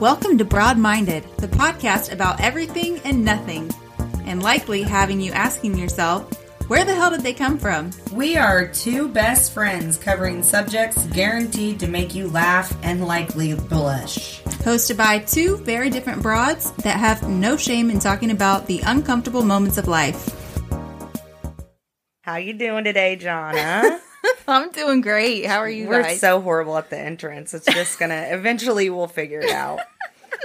Welcome to Broad Minded, the podcast about everything and nothing, and likely having you asking yourself, where the hell did they come from? We are two best friends covering subjects guaranteed to make you laugh and likely blush. Hosted by two very different broads that have no shame in talking about the uncomfortable moments of life. How you doing today, Jonna? I'm doing great. How are you We're guys? so horrible at the entrance. It's just gonna eventually we'll figure it out.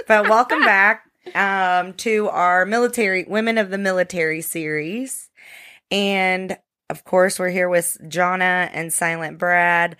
But welcome back um, to our military women of the military series, and of course we're here with Jonna and Silent Brad.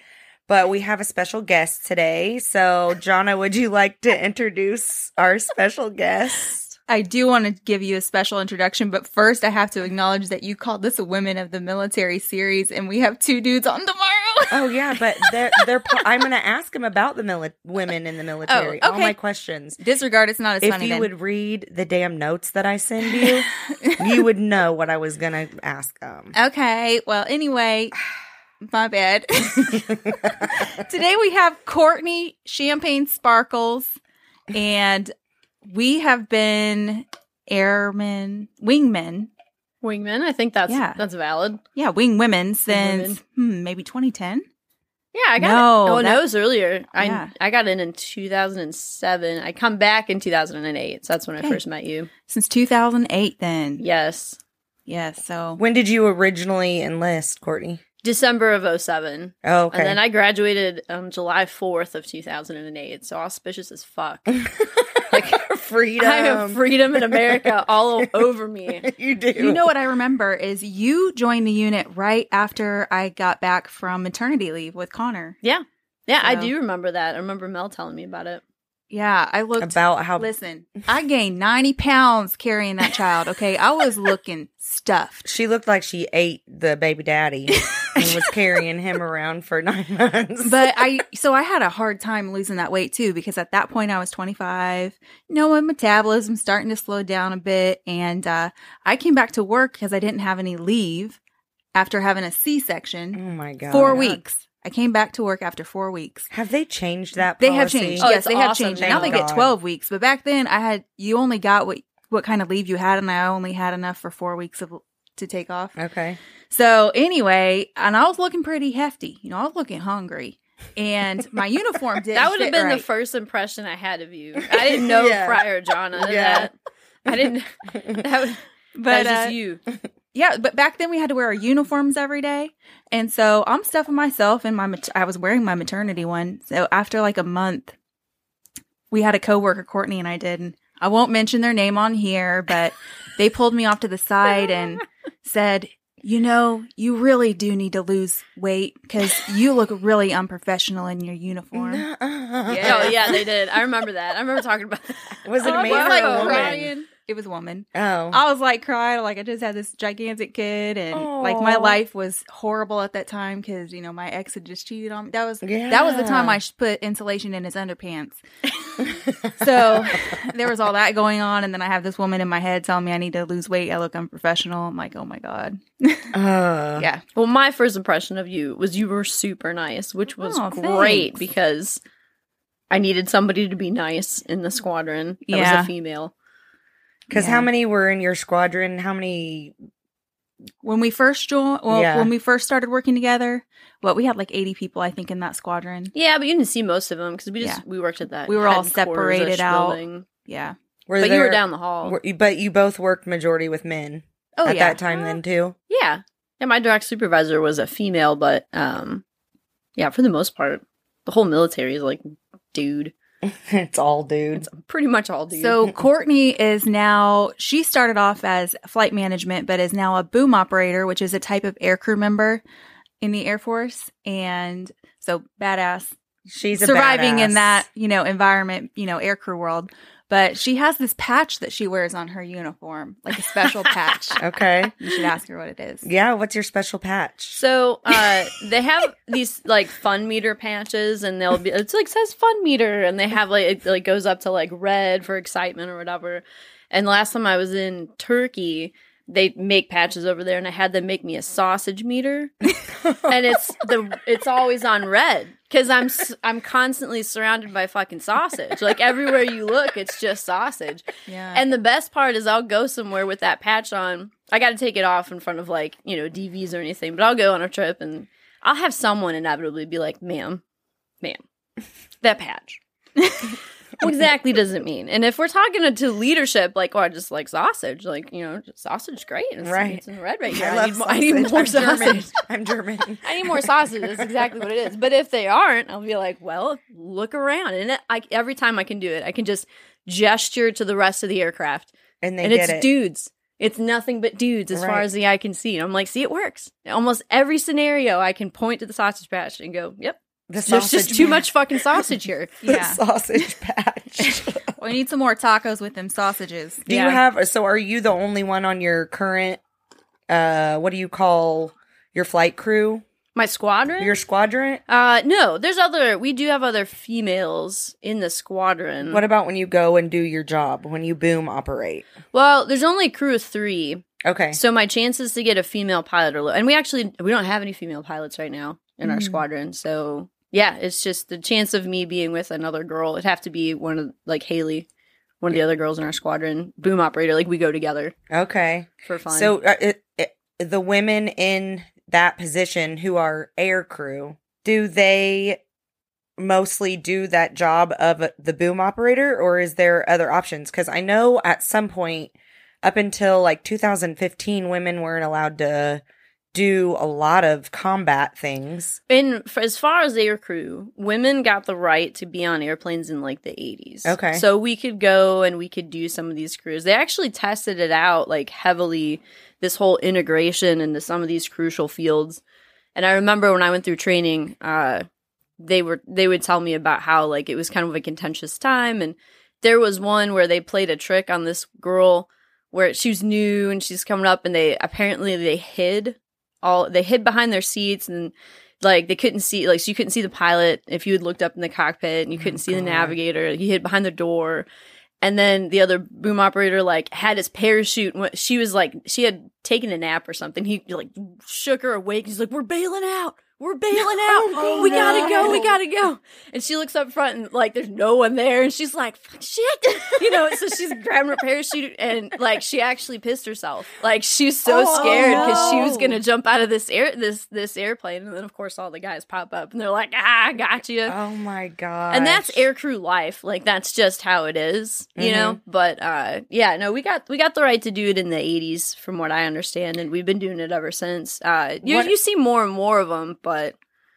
But we have a special guest today. So, Jonna, would you like to introduce our special guest? I do want to give you a special introduction, but first I have to acknowledge that you called this a Women of the Military series, and we have two dudes on tomorrow. Oh yeah, but they're they're. I'm going to ask him about the mili- women in the oh, military. All okay. my questions. Disregard, it's not as If funny. If you then. would read the damn notes that I send you, you would know what I was going to ask them. Okay. Well, anyway, my bad. Today we have Courtney Champagne Sparkles, and we have been airmen, wingmen. Wingmen, I think that's Yeah. that's valid. Yeah, wing women since women. hmm, maybe 2010. Yeah, I got No, it. Oh, that- no, it was earlier. Yeah. I I got in in 2007. I come back in 2008. So that's when Okay. I first met you. Since 2008, then. Yes. Yeah, so. When did you originally enlist, Courtney? December of 07. Oh, okay. And then I graduated um, July 4th of 2008. So auspicious as fuck. like freedom. I have freedom in America all over me. you do. You know what I remember is you joined the unit right after I got back from maternity leave with Connor. Yeah. Yeah, I do remember that. I remember Mel telling me about it. Yeah, I looked about how Listen, I gained 90 pounds carrying that child, okay? I was looking stuffed. she looked like she ate the baby daddy and was carrying him around for nine months. But I, so I had a hard time losing that weight too, because at that point I was 25. You know, my metabolism starting to slow down a bit. And uh, I came back to work because I didn't have any leave after having a C section. oh my god, Four weeks. I came back to work after four weeks. Have they changed that? They have changed. Oh, yes, it's they have changed. now. Now they Thank get 12 weeks. But back then I had, you only got what, what kind of leave you had. And I only had enough for four weeks of, to take off. Okay. So anyway, and I was looking pretty hefty. You know, I was looking hungry. And my uniform did That would have been right. the first impression I had of you. I didn't know Yeah. prior, John. Other Yeah. that, I didn't. That was, But that was uh, you. Yeah, but back then we had to wear our uniforms every day, and so I'm stuffing myself in my. mat- I was wearing my maternity one. So after like a month, we had a coworker, Courtney, and I did. And I won't mention their name on here, but they pulled me off to the side and said, "You know, you really do need to lose weight because you look really unprofessional in your uniform." Yeah. Oh yeah, they did. I remember that. I remember talking about that. Was it I a man or like a woman? crying. It was a woman. Oh. I was like crying, like I just had this gigantic kid, and like my life was horrible at that time because you know my ex had just cheated on me. That was that was the time I put insulation in his underpants. so there was all that going on, and then I have this woman in my head telling me I need to lose weight. I look unprofessional. I'm like, oh my god, Uh, yeah. Well, my first impression of you was you were super nice, which was Oh, great thanks. because I needed somebody to be nice in the squadron. That Yeah. was a female. Because Yeah. how many were in your squadron? How many? When we first joined, well, Yeah. when we first started working together, well, we had like 80 people, I think, in that squadron. Yeah, but you didn't see most of them because we just Yeah. we worked at that. We were all separated out. building. Yeah. Were But you were down the hall. were- but you both worked majority with men Oh at yeah. that time, then too. Yeah. Yeah, my direct supervisor was a female, but um yeah, for the most part, the whole military is like dude. it's all dudes. It's pretty much all dudes. So Courtney is now she started off as flight management, but is now a boom operator, which is a type of aircrew member in the Air Force. And so badass She's a surviving in that, you know, environment, you know, aircrew world. But she has this patch that she wears on her uniform, like a special patch. Okay. You should ask her what it is. Yeah. What's your special patch? So uh they have these like fun meter patches and they'll be it's like says fun meter and they have like it like goes up to like red for excitement or whatever. And last time I was in Turkey, they make patches over there and I had them make me a sausage meter. and it's the it's always on red because I'm I'm constantly surrounded by fucking sausage. Like everywhere you look, it's just sausage. Yeah. And the best part is I'll go somewhere with that patch on. I got to take it off in front of like you know DVs or anything, but I'll go on a trip and I'll have someone inevitably be like, "Ma'am, ma'am, that patch." Exactly does it mean? And if we're talking to, leadership, like, oh, I just like sausage, like, you know, sausage great. It's, Right. It's in red right here. I I, love need, more- I need sausage. more I'm German. I'm German. I need more sausage. That's exactly what it is. But if they aren't, I'll be like, well, look around. And it, I, every time I can do it, I can just gesture to the rest of the aircraft. And they and it's it. dudes. It's nothing but dudes as far as the eye can see. And I'm like, see, it works. Almost every scenario, I can point to the sausage patch and go, yep, the there's just too much fucking sausage here. The Yeah. sausage patch. we need some more tacos with them sausages. Do Yeah. you have so are you the only one on your current uh what do you call your flight crew? My squadron? Your squadron? Uh, no, there's other. We do have other females in the squadron. What about when you go and do your job, when you boom operate? well, there's only a crew of three, Okay. so my chances to get a female pilot are low. And we actually we don't have any female pilots right now in our Mm. squadron. So yeah, it's just the chance of me being with another girl. It'd have to be one of like Haley, one of the other girls in our squadron, boom operator. Like we go together Okay. for fun. So uh, it, it, the women in that position who are air crew, do they mostly do that job of the boom operator or is there other options? Cuz I know at some point up until like 2015 women weren't allowed to do a lot of combat things. And for, as far as air crew, women got the right to be on airplanes in like the 80s. Okay. So we could go and we could do some of these crews. They actually tested it out like heavily this whole integration into some of these crucial fields. And I remember when I went through training, uh they were they would tell me about how like it was kind of a contentious time and there was one where they played a trick on this girl where she was new and she's coming up and they apparently they hid all they hid behind their seats and like they couldn't see like so you couldn't see the pilot if you had looked up in the cockpit and you oh couldn't see the navigator. He hid behind the door. And then the other boom operator like had his parachute and she was like she had taken a nap or something. He like shook her awake. He's like we're bailing out we're bailing out. Oh, we gotta go we gotta go. And she looks up front and like there's no one there. And she's like "Fuck, shit. You know so she's grabbing her parachute and like she actually pissed herself. Like she's so Oh, scared because she was gonna jump out of this air this this airplane. And then of course all the guys pop up and they're like ah I got you Oh my god. and that's air crew life. Like that's just how it is you know? But uh yeah no we got we got the right to do it in the 80s from what i understand. And we've been doing it ever since. Uh you, What- you see more and more of them but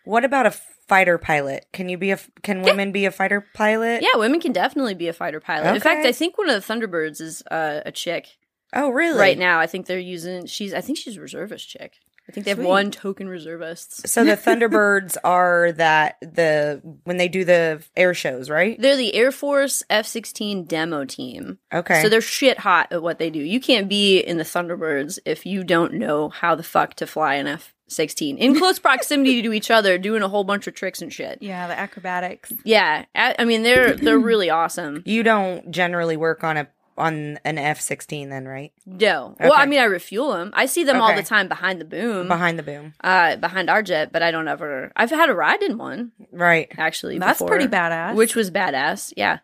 What about a fighter pilot? Can you be a can women be a fighter pilot? yeah women can definitely be a fighter pilot in fact i think one of the thunderbirds is uh, a chick Oh, really? right now i think they're using she's i think she's a reservist chick i think they have one token reservists So the Thunderbirds are that the when they do the air shows, right? they're the air force f-16 demo team Okay. So they're shit hot at what they do. You can't be in the Thunderbirds if you don't know how the fuck to fly an F 16 in close proximity to each other, doing a whole bunch of tricks and shit. Yeah, the acrobatics. Yeah, I, I mean they're they're really awesome. you don't generally work on a on an F sixteen then, right? No, well, I mean I refuel them. I see them all the time behind the boom, Behind the boom. uh, behind our jet, but I don't ever. I've had a ride in one Right. actually. That's before, pretty badass. Which was badass. Yeah,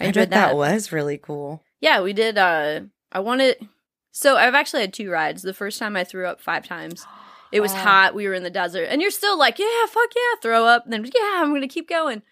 I I, enjoyed bet that. that. was really cool. Yeah, we did. Uh, I wanted. So I've actually had two rides. The first time I threw up five times. It was Wow. hot. We were in the desert, and you're still like, yeah, fuck yeah, throw up. And then yeah, I'm gonna keep going.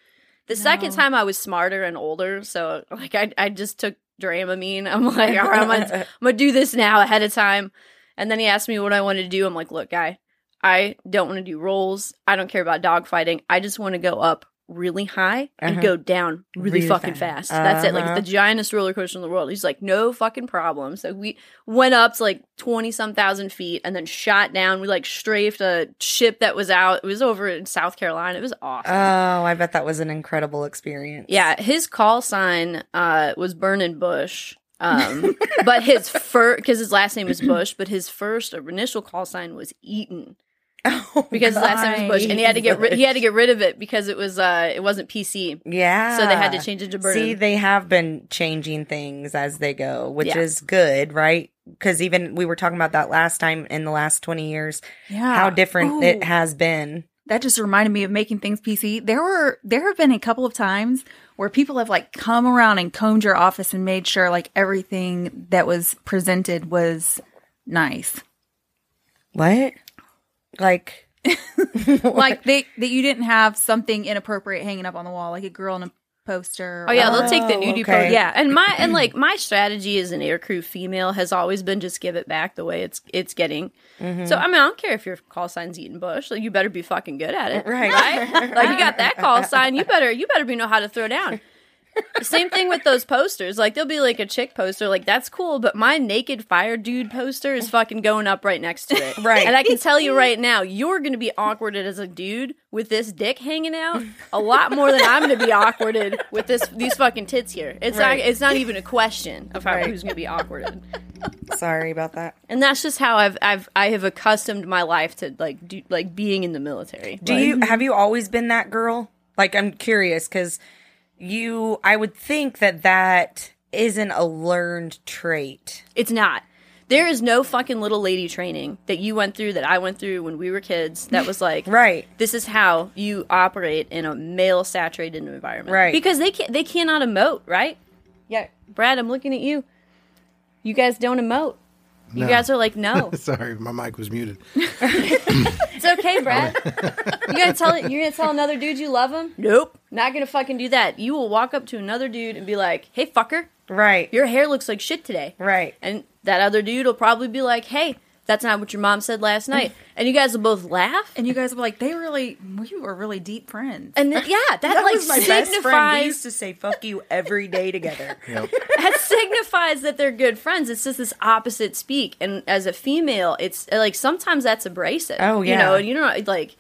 The second time I was smarter and older, so like I I just took Dramamine. I'm like, all right, I'm gonna, I'm gonna do this now ahead of time. And then he asked me what I wanted to do. I'm like, look, guy, I don't want to do rolls. I don't care about dogfighting. I just want to go up really high and Uh-huh. go down really, Really fucking fast. fast. That's it. Like Uh-huh. the giantest roller coaster in the world. He's like, no fucking problem. So we went up to like 20 some thousand feet and then shot down. We like strafed a ship that was out. It was over in South Carolina. It was awesome. Oh, I bet that was an incredible experience. Yeah, his call sign uh, was Burnin' Bush. Um, but his first, because his last name is Bush, but his first initial call sign was Eaton Oh, because last name was Bush, and he had to get rid, he had to get rid of it because it was uh it wasn't PC, Yeah. so they had to change it to Burnin'. See, they have been changing things as they go, which Yeah. is good, right? Because even we were talking about that last time in the last 20 years, yeah. how different Ooh. it has been. that just reminded me of making things PC. There were there have been a couple of times where people have like come around and combed your office and made sure like everything that was presented was nice. What? Like, Like they that you didn't have something inappropriate hanging up on the wall, like a girl in a poster. Oh yeah, they'll Oh, take the nudie okay. pose. Yeah, and my and like my strategy as an aircrew female has always been just give it back the way it's it's getting. Mm-hmm. So I mean, I don't care if your call sign's eating bush. Like you better be fucking good at it, Right. like you got that call sign, you better you better be know how to throw down. Same thing with those posters. Like there'll be like a chick poster, like that's cool, but my naked fire dude poster is fucking going up right next to it. Right. And I can tell you right now, you're gonna be awkwarded as a dude with this dick hanging out a lot more than I'm gonna be awkwarded with this these fucking tits here. It's Right. not it's not even a question of how Right. who's gonna be awkwarded. sorry about that. And that's just how I've I've I have accustomed my life to like do, like being in the military. Do Like, you have you always been that girl? Like, I'm curious because you, I would think that that isn't a learned trait. It's not. There is no fucking little lady training that you went through that I went through when we were kids that was like Right. this is how you operate in a male saturated environment. Right. Because they can they cannot emote, right? Yeah. Brad, I'm looking at you. You guys don't emote. You guys are like, no. Sorry, my mic was muted. It's okay, Brad. you gonna tell you're gonna tell another dude you love him? Nope. Not gonna fucking do that. You will walk up to another dude and be like, Hey fucker, Right. your hair looks like shit today. right. And that other dude will probably be like, Hey, that's not what your mom said last night. And you guys will both laugh. and you guys were like, they really, we were really deep friends. And then, yeah, that, That like was my best friend. We used to say "fuck you" every day together. Yep. that signifies that they're good friends. It's just this opposite speak. And as a female, it's like sometimes that's abrasive. Oh, yeah, you know, and you know, like,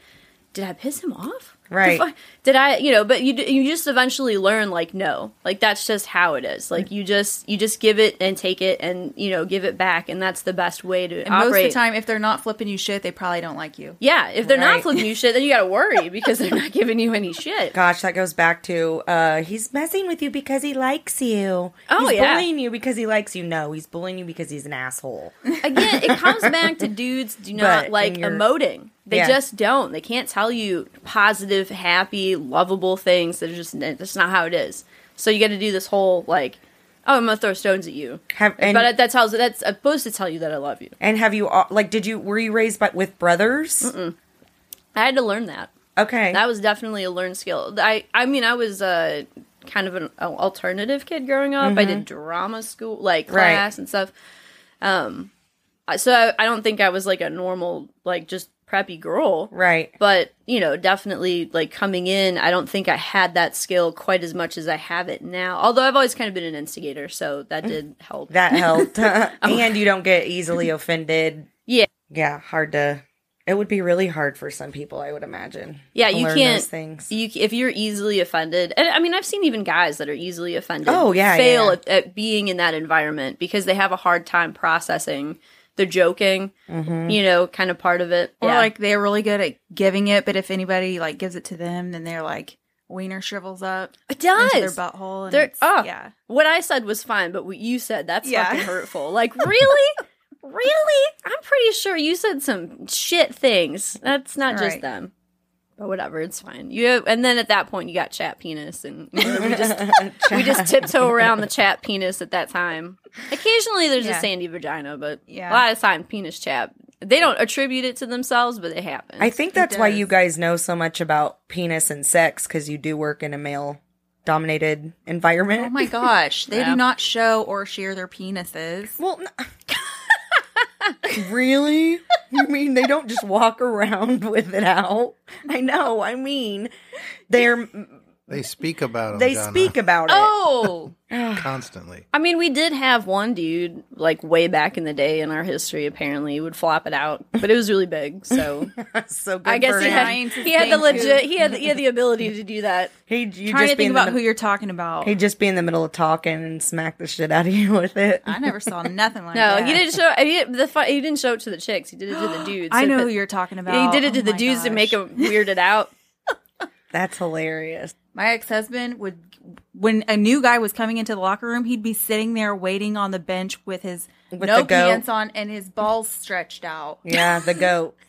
did I piss him off? Right. Did I, you know? But you you just eventually learn, like, no, like that's just how it is. Like you just you just give it and take it, and you know, give it back, and that's the best way to And most of the time, if they're not flipping you shit, they probably don't like you. yeah, if they're not flipping you shit, then you got to worry because they're not giving you any shit. Gosh, that goes back to uh he's messing with you because he likes you. Oh, he's yeah. bullying you because he likes you. No, he's bullying you because he's an asshole. Again, it comes back to dudes do not But like emoting. They Yeah. just don't. They can't tell you positive, happy, lovable things. That's just that's not how it is. So you got to do this whole like, oh, I'm gonna throw stones at you. Have and, but that tells that's supposed to tell you that I love you. and have you all like did you were you raised by with brothers? I had to learn that. Okay. That was definitely a learned skill. I I mean, I was uh, kind of an alternative kid growing up. I did drama school, like Mm-hmm. Right. class and stuff. Um, so I, I don't think I was like a normal, like just preppy girl. right. But you know, definitely like coming in, I don't think I had that skill quite as much as I have it now. Although I've always kind of been an instigator, so that mm. did help. That helped. and you don't get easily offended. Yeah. Yeah, hard to it would be really hard for some people, I would imagine. Yeah, you learn can't. those things. You if you're easily offended, and I mean, I've seen even guys that are easily offended. Oh, yeah, fail yeah. At, at being in that environment because they have a hard time processing. They're joking, Mm-hmm. you know, kind of part of it. Or Yeah. like they're really good at giving it, but if anybody like gives it to them, then they're like wiener shrivels up it into their butthole. And They're- it's- oh. yeah. What I said was fine, but what you said that's Yeah. fucking hurtful. Like really, really, I'm pretty sure you said some shit things. That's not just Right. them. But whatever, it's fine. You have, and then at that point you got chat penis, and you know, we just we just tiptoe around the chat penis at that time. Occasionally there's a sandy vagina, but Yeah. a lot of time penis chat. They don't attribute it to themselves, but it happens. I think that's why you guys know so much about penis and sex because you do work in a male dominated environment. Oh my gosh, they Yeah. do not show or share their penises. Well, n- really? You mean they don't just walk around with it out? I know. I mean, they're They speak about them. they speak about it. Oh, constantly. I mean, we did have one dude like way back in the day in our history. Apparently, He would flop it out, but it was really big. So so good I guess for he him. had, he had the legit he had he had the ability to do that. He'd you trying just to be think in about the, who you're talking about. He'd just be in the middle of talking and smack the shit out of you with it. I never saw nothing like No, that. No, he didn't show he, the fu- he didn't show it to the chicks. He did it to the dudes. I know that- who you're talking about. He did it to Oh the my dudes to make gosh. them weirded out. That's hilarious. My ex husband would, when a new guy was coming into the locker room, he'd be sitting there waiting on the bench with his With no pants on and his balls stretched out. Yeah, the goat.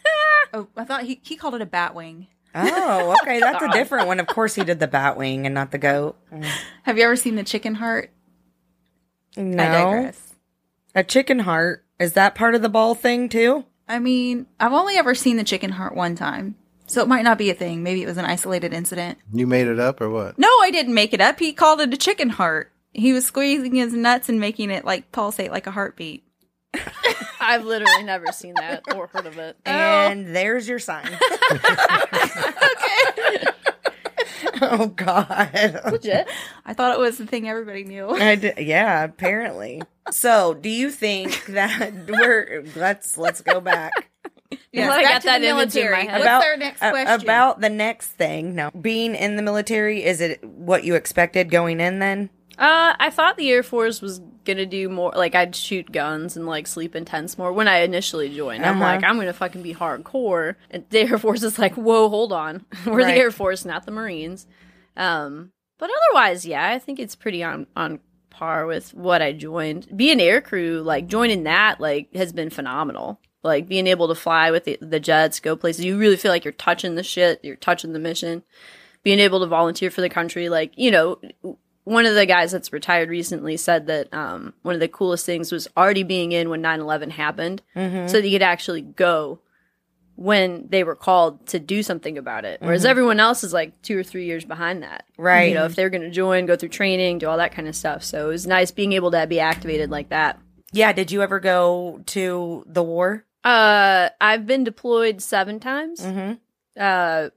Oh, I thought he, he called it a bat wing. Oh, okay, that's a different one. Of course, he did the Batwing and not the goat. Have you ever seen the chicken heart? I No, digress. a chicken heart is that part of the ball thing too? I mean, I've only ever seen the chicken heart one time. So it might not be a thing. Maybe it was an isolated incident. You made it up or what? No, I didn't make it up. He called it a chicken heart. He was squeezing his nuts and making it like pulsate like a heartbeat. I've literally never seen that or heard of it. Oh. And there's your sign. oh God. Legit. I thought it was the thing everybody knew. I d- yeah, apparently. So, do you think that we're let's let's go back Yeah, I back got to that the image in my military. head. What's about our next a- question? about the next thing? No, being in the military is it what you expected going in? Then Uh, I thought the Air Force was gonna do more. Like I'd shoot guns and like sleep in tents more when I initially joined. I'm Uh-huh. like, I'm gonna fucking be hardcore. And the Air Force is like, whoa, hold on, we're Right. the Air Force, not the Marines. Um, but otherwise, yeah, I think it's pretty on on par with what I joined. Being air crew, like joining that, like has been phenomenal. Like being able to fly with the, the jets, go places. You really feel like you're touching the shit. You're touching the mission. Being able to volunteer for the country, like you know, one of the guys that's retired recently said that um, one of the coolest things was already being in when 9-11 happened so that you could actually go when they were called to do something about it whereas everyone else is like two or three years behind that Right. you know if they're going to join go through training do all that kind of stuff so it was nice being able to be activated like that yeah, did you ever go to the war? Uh i've been deployed seven times. Mm-hmm. uh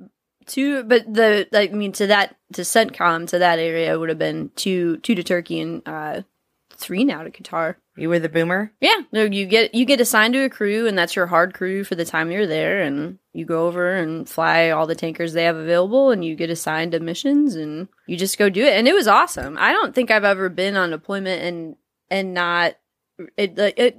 two but the i mean to that to centcom to that area would have been two two to turkey and uh three now to qatar. You were the boomer. yeah. No you get you get assigned to a crew and that's your hard crew for the time you're there and you go over and fly all the tankers they have available and you get assigned to missions and you just go do it. And it was awesome. I don't think i've ever been on deployment and and not it like it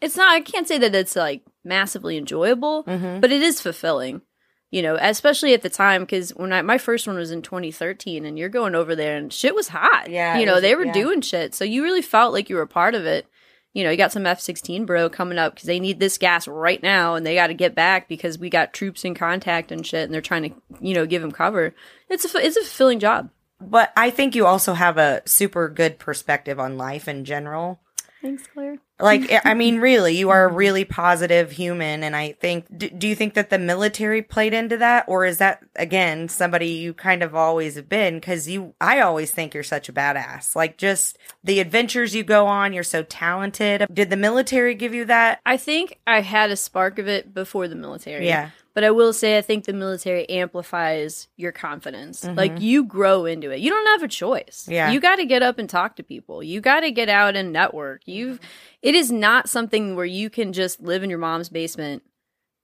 it's not i can't say that it's like massively enjoyable Mm-hmm. but it is fulfilling you know especially at the time because when i my first one was in 2013 and you're going over there and shit was hot Yeah, you know was- they were yeah. doing shit so you really felt like you were a part of it you know you got some f-16 bro coming up because they need this gas right now and they got to get back because we got troops in contact and shit and they're trying to you know give them cover it's a it's a fulfilling job But I think you also have a super good perspective on life in general. Thanks claire Like, I mean, really, you are a really positive human. And I think, do, do you think that the military played into that? Or is that, again, somebody you kind of always have been? Cause you, I always think you're such a badass. Like, just the adventures you go on, you're so talented. Did the military give you that? i think i had a spark of it before the military Yeah. But I will say, I think the military amplifies your confidence. Mm-hmm. Like you grow into it. You don't have a choice. Yeah. you got to get up and talk to people. You got to get out and network. You've. It is not something where you can just live in your mom's basement,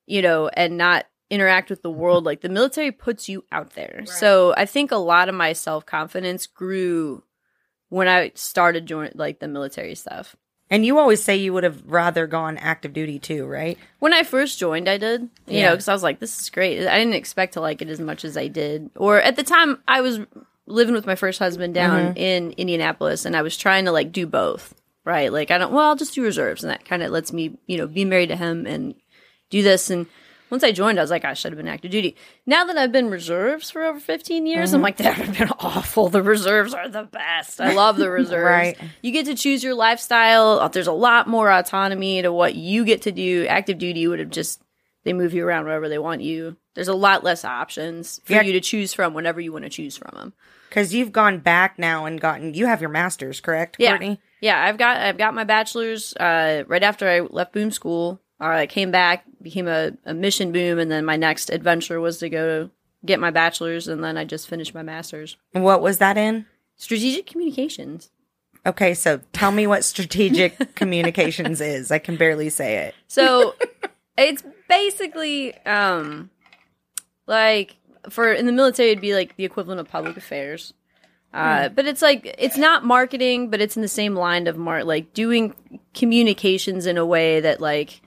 you know, and not interact with the world. Like the military puts you out there. So I think a lot of my self confidence grew when I started joining like the military stuff. And you always say you would have rather gone active duty too, right? When I first joined, I did, you Yeah. know, because I was like, this is great. I didn't expect to like it as much as I did. Or at the time, I was living with my first husband down Mm-hmm. in Indianapolis, and I was trying to like do both, right? Like, I don't, well, I'll just do reserves, and that kind of lets me, you know, be married to him and do this. And once I joined, I was like, I should have been active duty. Now that I've been reserves for over 15 years, Mm-hmm. I'm like, that would have been awful. The reserves are the best. I love the reserves. Right. You get to choose your lifestyle. There's a lot more autonomy to what you get to do. Active duty would have just, they move you around wherever they want you. There's a lot less options for Yeah. you to choose from whenever you want to choose from them. Because you've gone back now and gotten, you have your master's, correct, Yeah. Courtney? Yeah, I've got I've got my bachelor's uh, right after I left boom school. Uh, I came back, became a, a mission boom, and then my next adventure was to go get my bachelor's, and then I just finished my master's. What was that in? Strategic communications. Okay, so tell me what strategic communications is. I can barely say it. So it's basically um like for in the military it'd be like the equivalent of public affairs. Uh, but it's like it's not marketing, but it's in the same line of mar like doing communications in a way that like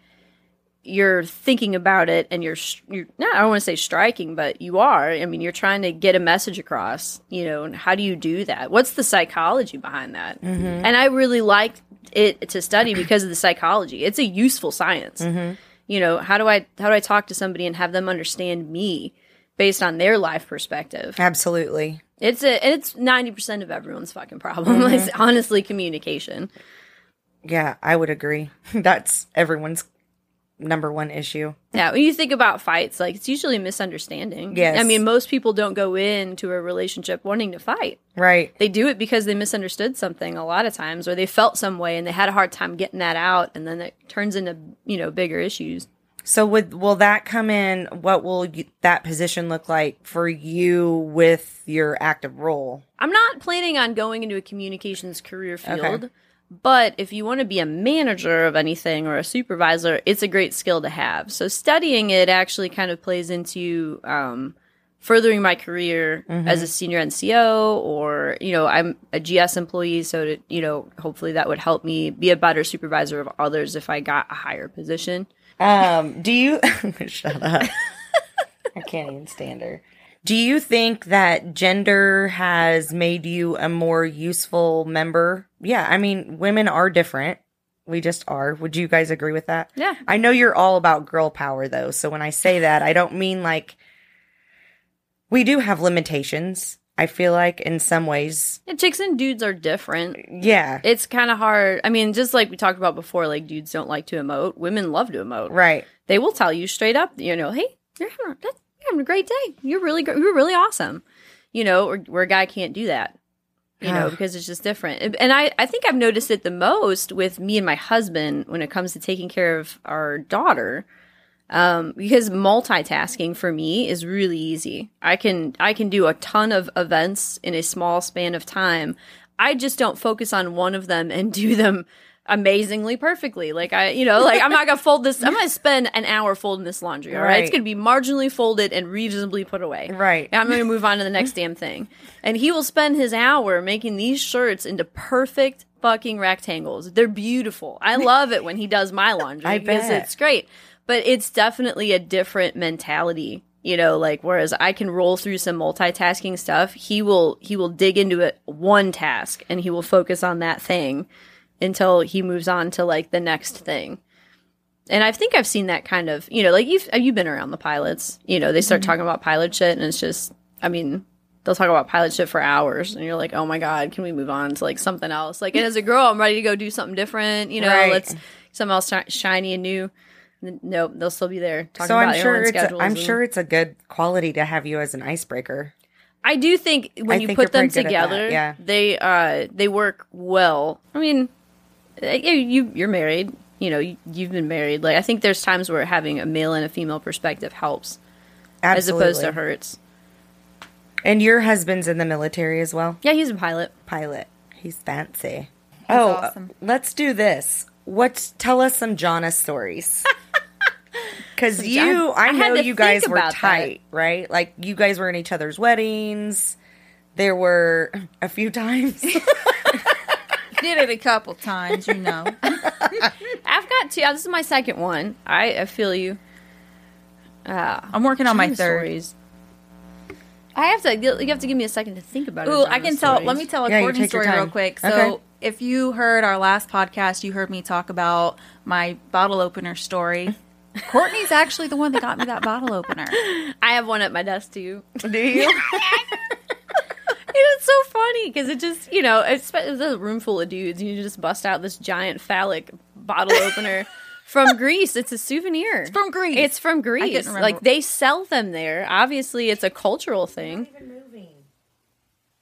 you're thinking about it and you're, you're not I don't want to say striking, but you are. I mean, you're trying to get a message across, you know, and how do you do that? What's the psychology behind that? Mm-hmm. And I really like it to study because of the psychology. It's a useful science. Mm-hmm. You know, how do I how do I talk to somebody and have them understand me? based on their life perspective. Absolutely. It's a it's ninety percent of everyone's fucking problem. It's mm-hmm. honestly communication. Yeah, I would agree. That's everyone's number one issue. Yeah, when you think about fights, like it's usually a misunderstanding. Yes. I mean, most people don't go into a relationship wanting to fight. Right. They do it because they misunderstood something a lot of times, or they felt some way and they had a hard time getting that out, and then it turns into you know bigger issues. So would will that come in? What will you, that position look like for you with your active role? I'm not planning on going into a communications career field. Okay. But if you want to be a manager of anything or a supervisor, it's a great skill to have. So studying it actually kind of plays into um, furthering my career as a senior NCO, or you know, I'm a GS employee, so to, you know, hopefully that would help me be a better supervisor of others if I got a higher position. Um, do you shut up? I can't even stand her. Do you think that gender has made you a more useful member? Yeah, I mean, women are different. We just are. Would you guys agree with that? Yeah. I know you're all about girl power though. So when I say that, I don't mean like we do have limitations. I feel like in some ways. And chicks and dudes are different. Yeah. It's kind of hard. I mean, just like we talked about before, like dudes don't like to emote. Women love to emote. Right. they will tell you straight up, you know, hey, you're having, you're having a great day. You're really, gr- you're really awesome. You know, or, where a guy can't do that, you know, because it's just different. And- And I, I think I've noticed it the most with me and my husband when it comes to taking care of our daughter. Um, because multitasking for me is really easy. I can, I can do a ton of events in a small span of time. I just don't focus on one of them and do them amazingly perfectly. Like I, you know, like I'm not gonna fold this. I'm gonna spend an hour folding this laundry. All right, it's gonna be marginally folded and reasonably put away. Right. And I'm gonna move on to the next damn thing. And he will spend his hour making these shirts into perfect fucking rectangles. They're beautiful. I love it when he does my laundry I because bet. it's great. But it's definitely a different mentality. You know, like whereas I can roll through some multitasking stuff, he will he will dig into it one task and he will focus on that thing until he moves on to like the next thing. And I think I've seen that kind of, you know, like you've you've been around the pilots. You know, they start talking about pilot shit, and it's just, I mean, they'll talk about pilot shit for hours, and you're like, oh my god, can we move on to like something else? Like, and as a girl, I'm ready to go do something different. You know, Right. let's something else shi- shiny and new. Nope, they'll still be there talking So about I'm sure it's a, I'm and- sure it's a good quality to have you as an icebreaker. I do think when I you think put them pretty good at that, together, yeah. they uh they work well. I mean, uh, you you- you're married, you know, you, you've been married. Like I think there's times where having a male and a female perspective helps as opposed to hurts. And your husband's in the military as well? Yeah, he's a pilot. Pilot. He's fancy. oh, awesome. let's do this. What? Tell us some Jonna stories. Because you, I, I know you guys were about that. tight, right? Like you guys were in each other's weddings. There were a few times. Did it a couple times, you know. I've got two. This is my second one. I, I feel you. Uh, I'm working on my Jonna third. stories. I have to. You have to give me a second to think about it. Ooh, I can tell. Let me tell a Yeah, you Courtney story real quick. So, Okay. if you heard our last podcast, you heard me talk about my bottle opener story. Courtney's actually the one that got me that bottle opener. I have one at my desk too. do you? It's so funny because it just, you know, it's, it's a room full of dudes. And you just bust out this giant phallic bottle opener from Greece. It's a souvenir. It's from Greece. It's from Greece. remember. Like they sell them there. Obviously, it's a cultural thing.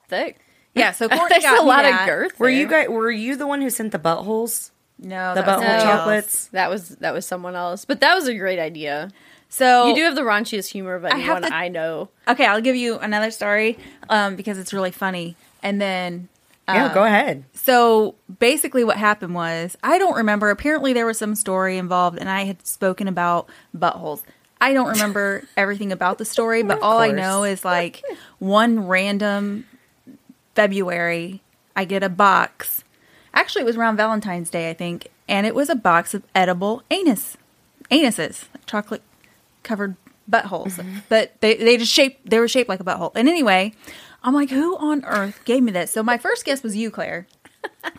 Thick. Yeah, so Courtney There's got a lot that. of girth. Were there. you guys? Were you the one who sent the buttholes? No, The that was butthole somebody chocolates? That was that was someone else, but that was a great idea. So You do have the raunchiest humor of have anyone to- I know. okay. I'll give you another story um, because it's really funny, and then yeah, go ahead. So basically, what happened was I don't remember. Apparently, there was some story involved, and I had spoken about buttholes. I don't remember everything about the story, but all I know is like one random February, I get a box. Actually, it was around Valentine's Day, I think, and it was a box of edible anus, anuses, chocolate covered buttholes. Mm-hmm. But they they just shaped they were shaped like a butthole. And anyway, I'm like, who on earth gave me this? So my first guess was you, Claire.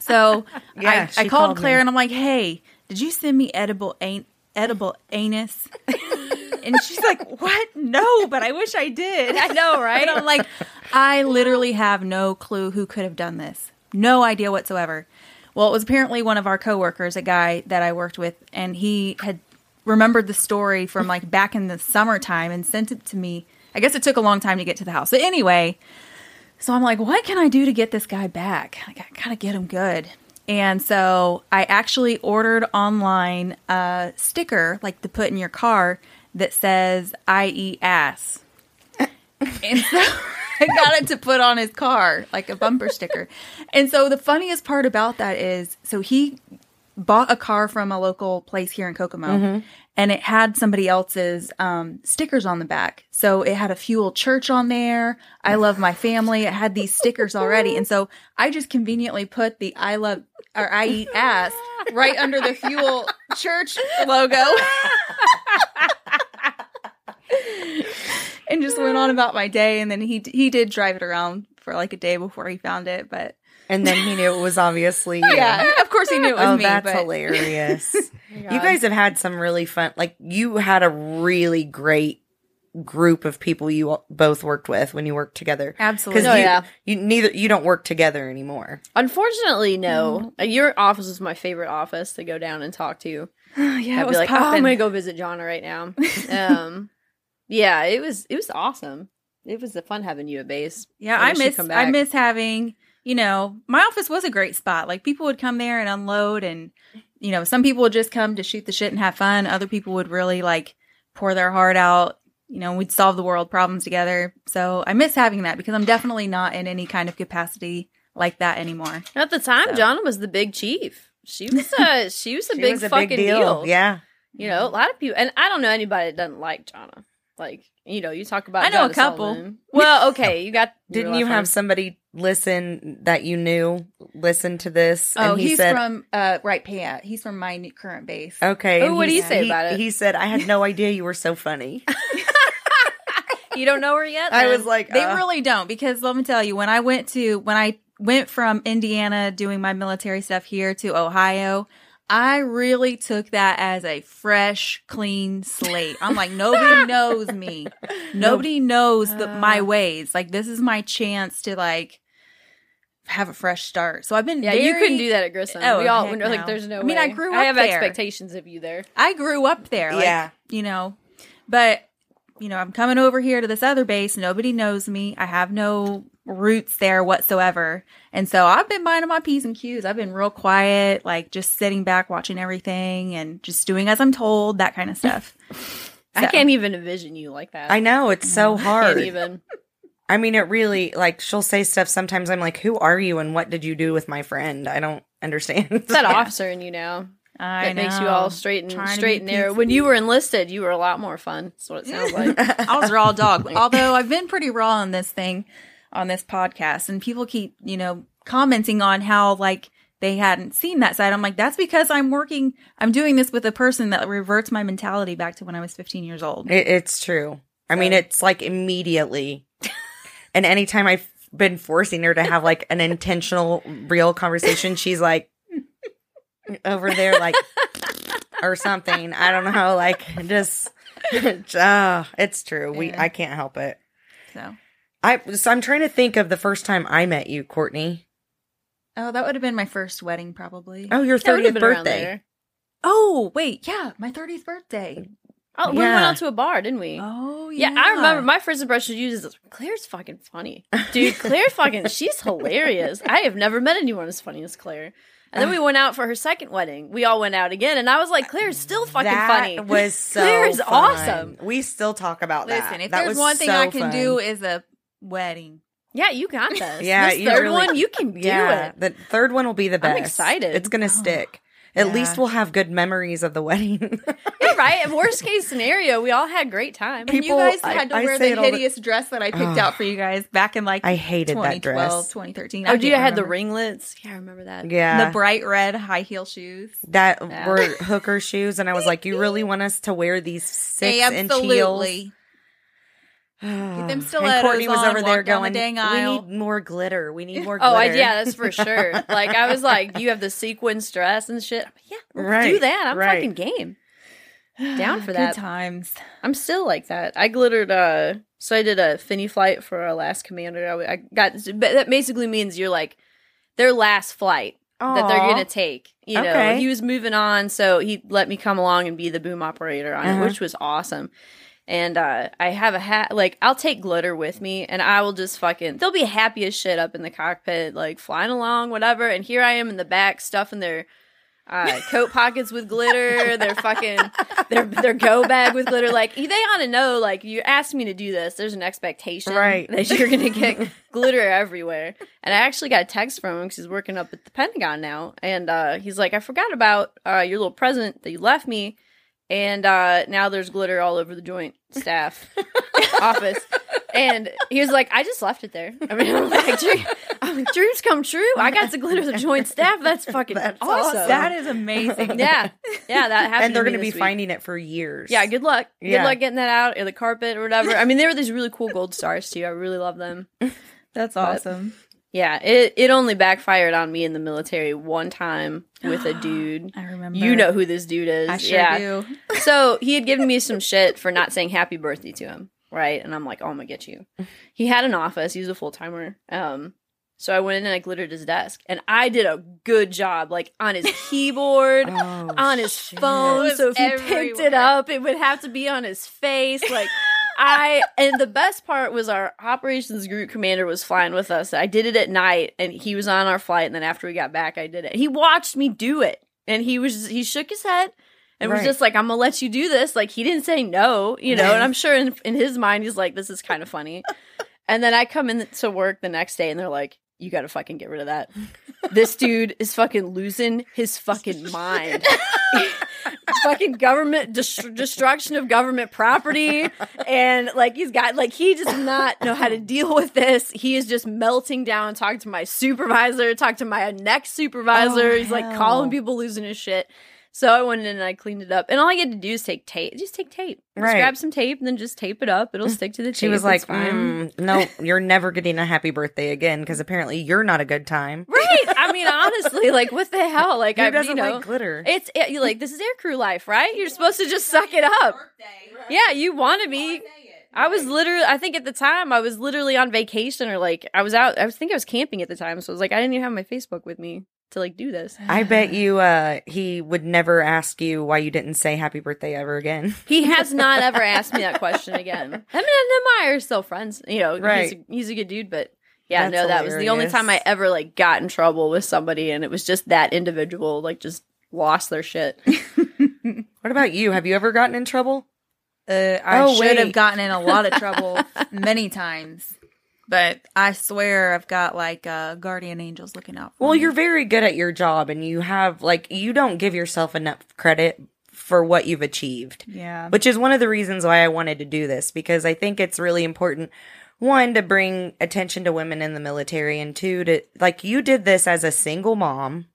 So Yeah, I, I called, called Claire me. and I'm like, hey, did you send me edible an- edible anus And she's like, What? No, but I wish I did. I know, right? And I'm like, I literally have no clue who could have done this. No idea whatsoever. Well, it was apparently one of our coworkers, a guy that I worked with, and he had remembered the story from like back in the summertime and sent it to me. I guess it took a long time to get to the house. But anyway, so I'm like, what can I do to get this guy back? I gotta get him good. And so I actually ordered online a sticker, like to put in your car, that says "I eat ass." and so I got it to put on his car, like a bumper sticker. And so the funniest part about that is, so he bought a car from a local place here in Kokomo, and it had somebody else's um, stickers on the back. So it had a Fuel Church on there. I love my family. It had these stickers already, and so I just conveniently put the I love or I eat ass right under the Fuel Church logo. and just went on about my day and then he he did drive it around for like a day before he found it but And then he knew it was obviously you. yeah of course he knew it was Oh, me that's but hilarious. you guys have had some really fun. Like you had a really great group of people you both worked with when you worked together. absolutely Because Oh, you, yeah. you neither you don't work together anymore. Unfortunately, no. Uh, Your office is my favorite office to go down and talk to. yeah I'd it be was like, oh, I'm gonna go visit Jonna right now. Um, yeah, it was it was awesome. It was fun having you at base. yeah I i miss come i miss having you know my office was a great spot like people would come there and unload and you know some people would just come to shoot the shit and have fun other people would really like pour their heart out you know we'd solve the world problems together so i miss having that because i'm definitely not in any kind of capacity like that anymore At the time, So. Jonna was the big chief. She was a she was a She big was a fucking deal. Yeah. You know, a lot of people, and I don't know anybody that doesn't like Jonna. Like, you know, you talk about I know a couple. Well, okay, you got. Didn't you have somebody listen that you knew listen to this? oh and he he's said, from uh Wright-Patt. he's from my new- current base Okay. Oh, what do you say about it? He said, I had no idea you were so funny. You don't know her yet? I was like, They uh, really don't because let me tell you, when I went to when I went from Indiana doing my military stuff here to Ohio, I really took that as a fresh, clean slate. I'm like, nobody knows me. Nobody knows the, my Uh. ways. Like this is my chance to like have a fresh start. So I've been Yeah, you couldn't do that at Grissom. Oh, we all heck we're like, there's no. I mean, I way. grew I up have there. expectations of you there. I grew up there. Like, Yeah. You know, but, you know, I'm coming over here to this other base. Nobody knows me. I have no roots there whatsoever. And so I've been minding my P's and Q's. I've been real quiet, like just sitting back, watching everything and just doing as I'm told, that kind of stuff. I can't even envision you like that. I know it's so Can't hard. even. I mean, it really like she'll say stuff. Sometimes I'm like, "Who are you? And what did you do with my friend?" I don't understand. It's that officer in you now I that makes you all straight and Trying straight and narrow. When you were enlisted, you were a lot more fun. That's what it sounds like. I was raw dog. Although I've been pretty raw on this thing, on this podcast, and people keep, you know, commenting on how like they hadn't seen that side. I'm like, that's because I'm working, I'm doing this with a person that reverts my mentality back to when I was 15 years old. It, it's true. I mean, it's like immediately. and anytime I've been forcing her to have like an intentional, real conversation, she's like over there, like, or something. I don't know. Like, just, uh, it's true. We, Yeah. I can't help it. So, I, so I'm trying to think of the first time I met you, Courtney. oh, that would have been my first wedding, probably. Oh, your 30th birthday. Oh, wait, yeah, my 30th birthday. Oh, we went out to a bar, didn't we? Oh, Yeah, Yeah, I remember my first impression of you is Claire's fucking funny. Dude, Claire fucking she's hilarious. I have never met anyone as funny as Claire. And then we went out for her second wedding. We all went out again and I was like, Claire's still fucking that funny. was so Claire is fun. awesome. We still talk about that. Listen, if That there's was one thing so I can fun. do is a wedding. yeah, you got this. Yeah, this third really- one, you can do yeah, it. the third one will be the best. I'm excited. It's gonna Oh, stick. At yeah. least we'll have good memories of the wedding. Yeah, right. And worst case scenario, we all had great time. And you People- guys I- had to I wear say the it all the- hideous dress that I picked Ugh. out for you guys back in like I hated that dress. 2013. Oh, I do you can't had the ringlets? Yeah, I remember that. yeah, the bright red high heel shoes. that Yeah. were hooker shoes, and I was like, "You really want us to wear these six inch heels?" Get them and stilettos Courtney was on, over there down the going, dang aisle." "We need more glitter. We need more Oh, glitter." I, yeah, that's for sure. Like I was like, you have the sequins dress and shit. Yeah, let's do that. I'm right. fucking game. down for Good that. times. I'm still like that. I glittered. uh So I did a fini flight for our last commander. I, I got but that basically means you're like their last flight that they're gonna take. You know, Okay. he was moving on, so he let me come along and be the boom operator on Uh-huh. it, which was awesome. And uh, I have a hat. Like I'll take glitter with me, and I will just fucking. They'll be happy as shit up in the cockpit, like flying along, whatever. And here I am in the back, stuffing their uh, coat pockets with glitter. Their fucking their their go bag with glitter. Like they ought to know. Like you asked me to do this. There's an expectation, Right. that you're gonna get glitter everywhere. And I actually got a text from him because he's working up at the Pentagon now, and uh, he's like, I forgot about uh, your little present that you left me. And uh, now there's glitter all over the joint staff office. And he was like, I just left it there. I mean, I'm like, "Dream- I'm like, dreams come true. I got to glitter of the joint staff. That's fucking That's awesome. awesome. That is amazing. yeah. Yeah, that happened. and they're going going to to be finding it for years. Yeah, good luck. Good luck getting that out or the carpet or whatever. I mean, there were these really cool gold stars too. I really love them. That's awesome. Yeah, it, it only backfired on me in the military one time with a dude. I remember. You know who this dude is. I sure yeah. do. so he had given me some shit for not saying happy birthday to him, right? And I'm like, oh, I'm gonna get you. He had an office. He was a full timer. Um, so I went in and I glittered his desk, and I did a good job, like on his keyboard, Oh, on his shit. phone. So if he picked it up, it would have to be on his face, like. I and the best part was our operations group commander was flying with us. I did it at night, and he was on our flight. And then after we got back, I did it. He watched me do it, and he was he shook his head and was just like, "I'm gonna let you do this." Like he didn't say no, you know. And I'm sure in in his mind, he's like, "This is kind of funny." and then I come in to work the next day, and they're like, "You got to fucking get rid of that. This dude is fucking losing his fucking mind." fucking government dest- destruction of government property. And like he's got like he does not know how to deal with this. He is just melting down. Talking to my supervisor. Talk to my next supervisor. Oh, he's like calling people losing his shit so i went in and i cleaned it up and all i had to do is take tape just take tape. Just Right. grab some tape and then just tape it up. It'll stick to the tape She was like, It's fine. Mm, "No, you're never getting a happy birthday again because apparently you're not a good time." right. I mean honestly like what the hell? Like Who i doesn't you know like glitter? it's it, you like this is aircrew life right? You're supposed to just suck it up. Yeah you want to be I was literally, I think at the time, I was literally on vacation or like, I was out, I was think I was camping at the time. So I was like, I didn't even have my Facebook with me to like do this. I bet you uh he would never ask you why you didn't say happy birthday ever again. He has not ever asked me that question again. Him and him and I are still friends. You know, he's, Right. a, he's a good dude, but yeah, That's no, that was the only time I ever like got in trouble with somebody and it was just that individual like just lost their shit. What about you? Have you ever gotten in trouble? Uh, I Oh, should have gotten in a lot of trouble many times, but I swear I've got like uh, guardian angels looking out for Well, me. you're very good at your job and you have like you don't give yourself enough credit for what you've achieved. yeah. Which is one of the reasons why I wanted to do this because I think it's really important one to bring attention to women in the military and two to like you did this as a single mom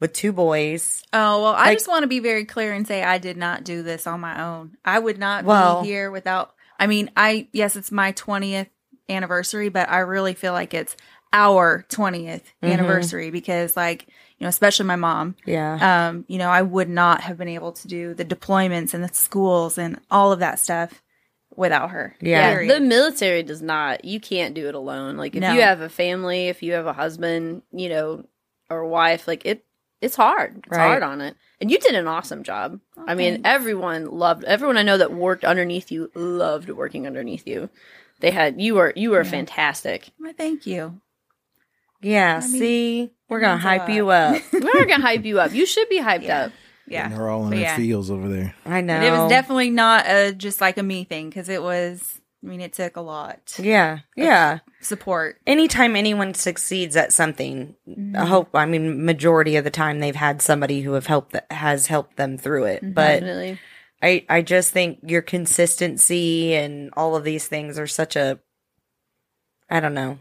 with two boys. Oh well, I Like- just want to be very clear and say I did not do this on my own. I would not Well- be here without. I mean, I yes, it's my twentieth anniversary, but I really feel like it's our 20th Mhm. anniversary because, like, you know, especially my mom. Yeah. Um, you know, I would not have been able to do the deployments and the schools and all of that stuff without her. Yeah. the military does not. You can't do it alone. Like if No. you have a family, if you have a husband, you know, or wife, like it, it's hard. It's Right. hard on it. And you did an awesome job. I mean, thanks. everyone loved. Everyone I know that worked underneath you loved working underneath you. They had you were you were Yeah. fantastic. Well, thank you. yeah. I mean, see, we're gonna hype lot. you up. We're gonna hype you up. You should be hyped Yeah. up. Yeah. And they're all in But their yeah. fields over there. I know. But it was definitely not a, just like a me thing because it was, I mean, it took a lot. Yeah. Yeah. Support. Anytime anyone succeeds at something, Mm-hmm. I hope. I mean, majority of the time they've had somebody who have helped that has helped them through it. Mm-hmm. But Definitely. I, I just think your consistency and all of these things are such a. I don't know.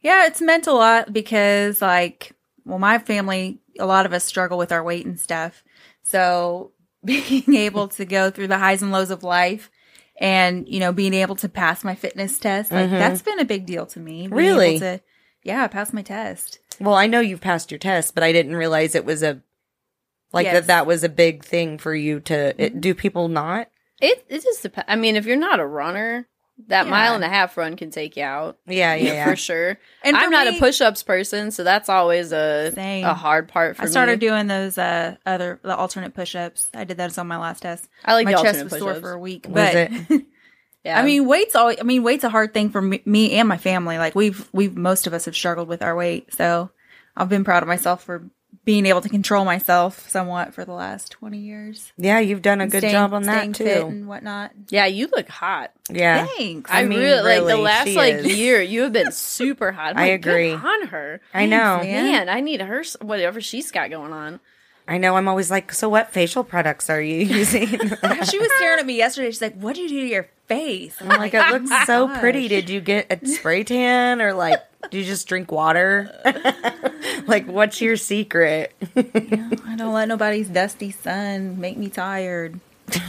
Yeah, it's meant a lot because, like, well, my family, a lot of us struggle with our weight and stuff. So being able to go through the highs and lows of life and, you know, being able to pass my fitness test, like, Mhm. that's been a big deal to me. Being Really? to, yeah, pass my test. Well, I know you've passed your test, but I didn't realize it was a Like Yes. that that was a big thing for you to it, do people not? It it just depends. I mean, if you're not a runner, that Yeah. mile and a half run can take you out. Yeah, yeah, yeah. for sure. And for I'm not me- a push-ups person, so that's always a Same. a hard part for me. I started me. doing those uh other the alternate push-ups. I did that on my last test. I like my the chest was sore push-ups. for a week, Was but it? Yeah. I mean, weight's always. I mean, weight's a hard thing for me, me and my family. Like we've we've most of us have struggled with our weight, so I've been proud of myself for being able to control myself somewhat for the last twenty years. Yeah, you've done a good Staying- job on staying that fit too. and whatnot. yeah, you look hot. Yeah. Thanks. I, I mean, really, like the last like is. year. You have been super hot. I'm I like, good agree. on her. I know. Man. Man, I need her whatever she's got going on. I know. I'm always like, so what facial products are you using? she was staring at me yesterday. She's like, "What do you do to your face?" And I'm like, it looks "Oh so pretty. Did you get a spray tan or like, do you just drink water? like, what's your secret? I don't let nobody's dusty sun make me tired.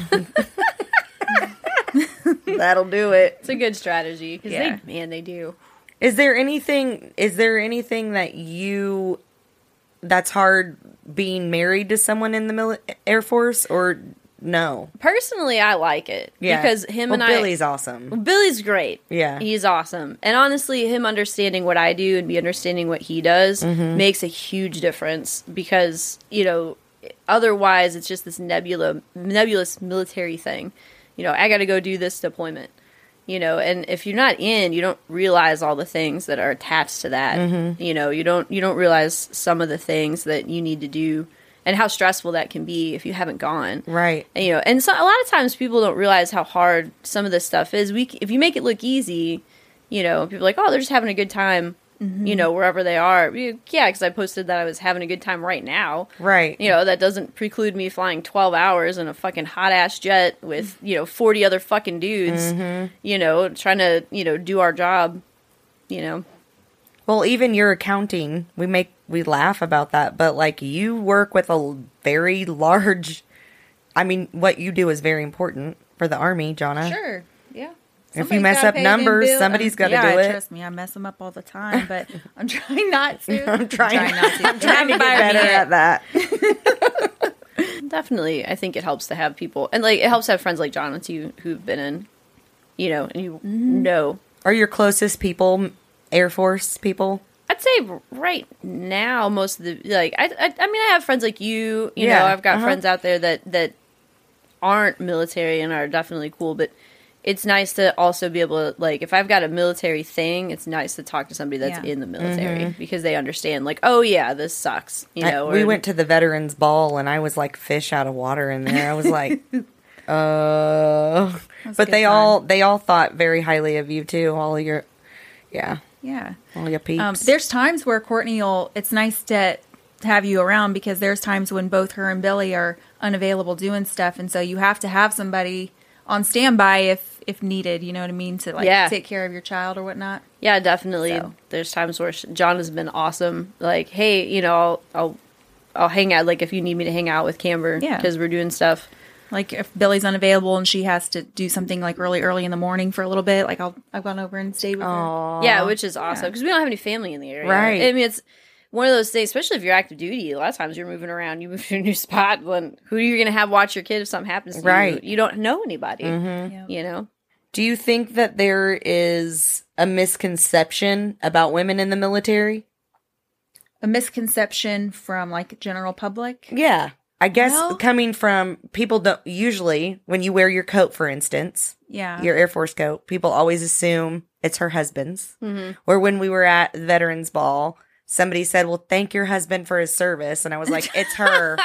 That'll do it. It's a good strategy because Yeah. they, man, they do. Is there anything? Is there anything that you that's hard being married to someone in the mili- Air Force or no? Personally, I like it Yeah, because him well, and Billy's I. Billy's awesome. Billy's great. Yeah. He's awesome. And honestly, him understanding what I do and me understanding what he does Mm-hmm. makes a huge difference because, you know, otherwise it's just this nebula nebulous military thing. You know, I got to go do this deployment. You know, and if you're not in, you don't realize all the things that are attached to that. Mm-hmm. You know, you don't you don't realize some of the things that you need to do and how stressful that can be if you haven't gone. Right. And, you know, and so a lot of times people don't realize how hard some of this stuff is. We, if you make it look easy, you know, people are like, oh, they're just having a good time, mm-hmm. you know, wherever they are. Yeah, because I posted that I was having a good time right now. Right. You know, that doesn't preclude me flying 12 hours in a fucking hot ass jet with, you know, 40 other fucking dudes, mm-hmm. you know, trying to, you know, do our job, you know. Well, even your accounting, we make we laugh about that, but like you work with a very large. I mean, what you do is very important for the army, Jonna. Sure. Yeah. If you mess up numbers, bills. somebody's gotta yeah, do it. Trust me, I mess them up all the time, but I'm trying not to. I'm trying, not to. I'm trying to get Haven't fired me better at that. Definitely, I think it helps to have people, and like it helps to have friends like John with you who've been in, you know, and you mm-hmm. know. Are your closest people Air Force people? I'd say right now, most of the like, I, I, I mean, I have friends like you. You Yeah, know, I've got uh-huh. friends out there that that aren't military and are definitely cool, but it's nice to also be able to like if I've got a military thing, it's nice to talk to somebody that's Yeah. in the military because they understand like, oh yeah, this sucks. You Mm-hmm. I- know, we or- went to the veterans ball and I was like fish out of water in there. I was like, uh, but they fun. all they all thought very highly of you too. All your, yeah, Yeah. all your peeps. Um, there's times where Courtney will. It's nice to have you around because there's times when both her and Billy are unavailable doing stuff, and so you have to have somebody on standby if if needed. You know what I mean to like Yeah. take care of your child or whatnot. Yeah, definitely. So. There's times where John has been awesome. Like, hey, you know, I'll I'll, I'll hang out. Like, if you need me to hang out with Camber, Yeah. because we're doing stuff. Like if Billy's unavailable and she has to do something like really early in the morning for a little bit, like I'll I've gone over and stayed with her. yeah, which is awesome because we don't have any family in the area. Right. I mean, it's one of those things, especially if you're active duty. A lot of times you're moving around, you move to a new spot. When who are you going to have watch your kid if something happens? To Right. Mm-hmm. You? you don't know anybody. Yeah. You know. Do you think that there is a misconception about women in the military? A misconception from like general public. Yeah. I guess Well- coming from people don't usually when you wear your coat, for instance, Yeah. your Air Force coat, people always assume it's her husband's. Mm-hmm. Or when we were at Veterans Ball, somebody said, Well, thank your husband for his service. And I was like, It's her.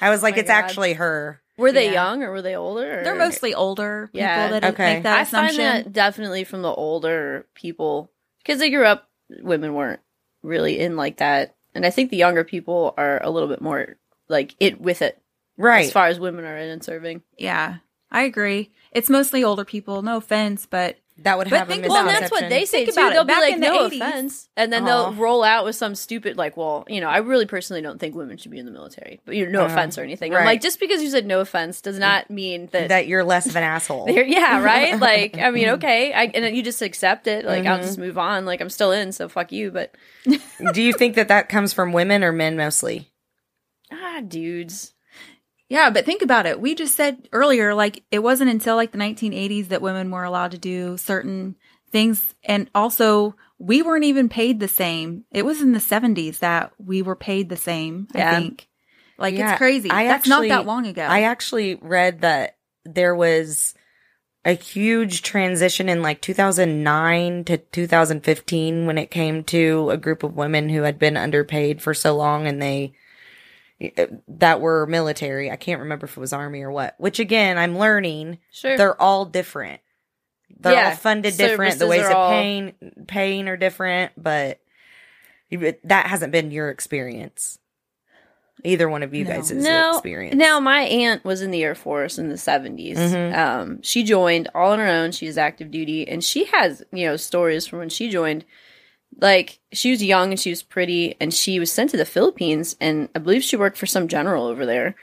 I was like, my It's God. actually her. Were they Yeah. young or were they older? or- They're mostly older people Yeah. that Okay. make that I assumption. find that definitely from the older people because they grew up. Women weren't really in like that, and I think the younger people are a little bit more like it with it Right. as far as women are in and serving. Yeah, I agree. It's mostly older people. No offense, but that would But have a think Well, about and it. that's what they say Think too. about it. They'll be Back like, in "No 80s offense," and then Aw. they'll roll out with some stupid like, "Well, you know, I really personally don't think women should be in the military." But you know, no Uh-huh. offense or anything. Right. I'm like, just because you said no offense does not mean that. that you're less of an asshole. yeah, right. Like, I mean, okay, I, and then you just accept it. Like, I'll Mm-hmm. just move on. Like, I'm still in, so fuck you. But Do you think that that comes from women or men mostly? Ah, dudes. Yeah, but think about it. We just said earlier, like, it wasn't until like the 1980s that women were allowed to do certain things. And also, we weren't even paid the same. It was in the 70s that we were paid the same, Yeah. I think. Like, Yeah, it's crazy. I That's actually- not that long ago. I actually read that there was a huge transition in like 2009 to 2015 when it came to a group of women who had been underpaid for so long and they that were military. I can't remember if it was army or what. Which again, I'm learning Sure. they're all different. They're Yeah, all funded different. The ways are of all- paying paying are different, but that hasn't been your experience. Either one of you No. guys' no, experience. Now, my aunt was in the Air Force in the 70s. Mhm. Um, she joined all on her own. She was active duty, and she has, you know, stories from when she joined. Like, she was young and she was pretty, and she was sent to the Philippines, and I believe she worked for some general over there.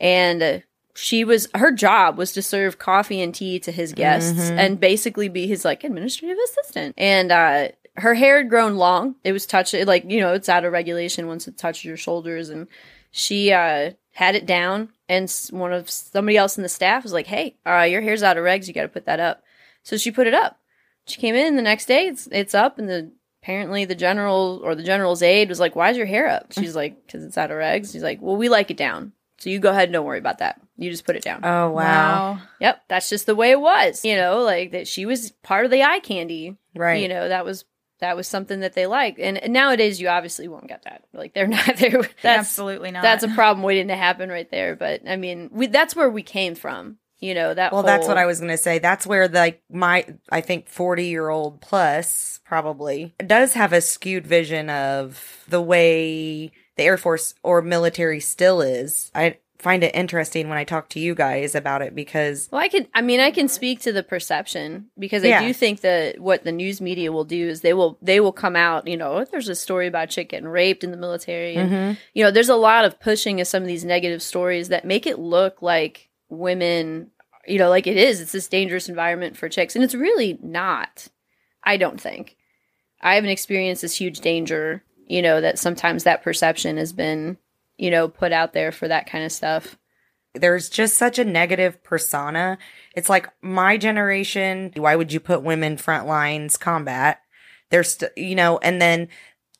And uh, she was, her job was to serve coffee and tea to his guests Mhm. and basically be his, like, administrative assistant. And, uh, her hair had grown long. It was touched, like, you know, it's out of regulation once it touches your shoulders. And she uh had it down and one of somebody else in the staff was like hey uh your hair's out of regs you got to put that up so she put it up she came in the next day it's it's up and the apparently the general or the general's aide was like "Why is your hair up? She's like because it's out of regs she's like well we like it down. So you go ahead and don't worry about that. You just put it down. Oh wow. yep. That's just the way it was you know like that she was part of the eye candy. Right. you know that was that was something that they liked and, and nowadays you obviously won't get that. Like they're not there. That's Absolutely not. that's a problem waiting to happen right there. But I mean, we, that's where we came from. You know that. well, that's what I was going to say. That's where like my I think 40-year-old plus probably does have a skewed vision of the way the Air Force or military still is. I find it interesting when I talk to you guys about it because Well, I could. I mean, I can speak to the perception because I Yeah. do think that what the news media will do is they will they will come out. You know, there's a story about a chick getting raped in the military, and Mhm. you know, there's a lot of pushing of some of these negative stories that make it look like women. You know, like it is. It's this dangerous environment for chicks, and it's really not. I don't think. I haven't experienced this huge danger. You know that sometimes that perception has been, you know, put out there for that kind of stuff. there's just such a negative persona. It's like my generation, why would you put women front lines combat? There's, st- you know, and then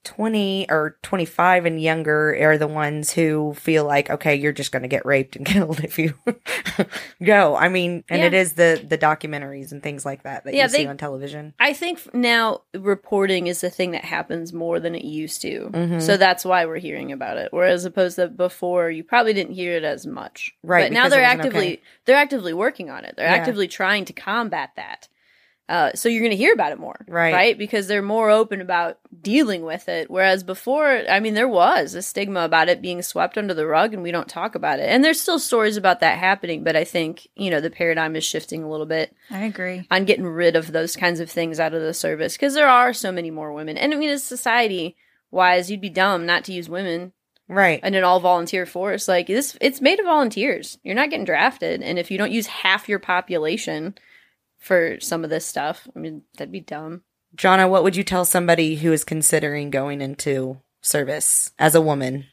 20 or 25 and younger are the ones who feel like, okay, you're just going to get raped and killed if you go. I mean, and Yeah. it is the, the documentaries and things like that that Yeah, you see on television. I think now reporting is the thing that happens more than it used to. Mhm. So that's why we're hearing about it. Whereas opposed to before, you probably didn't hear it as much. Right, But now they're actively okay. they're actively working on it. They're Yeah. actively trying to combat that. Uh, so you're going to hear about it more, Right. Right, because they're more open about dealing with it. Whereas before, I mean, there was a stigma about it being swept under the rug, and we don't talk about it. And there's still stories about that happening, but I think you know the paradigm is shifting a little bit I agree. on getting rid of those kinds of things out of the service because there are so many more women. And I mean, as society wise, you'd be dumb not to use women Right. and an all volunteer force. Like this, it's made of volunteers. You're not getting drafted, and if you don't use half your population for some of this stuff, I mean, that'd be dumb. Jonna, what would you tell somebody who is considering going into service as a woman?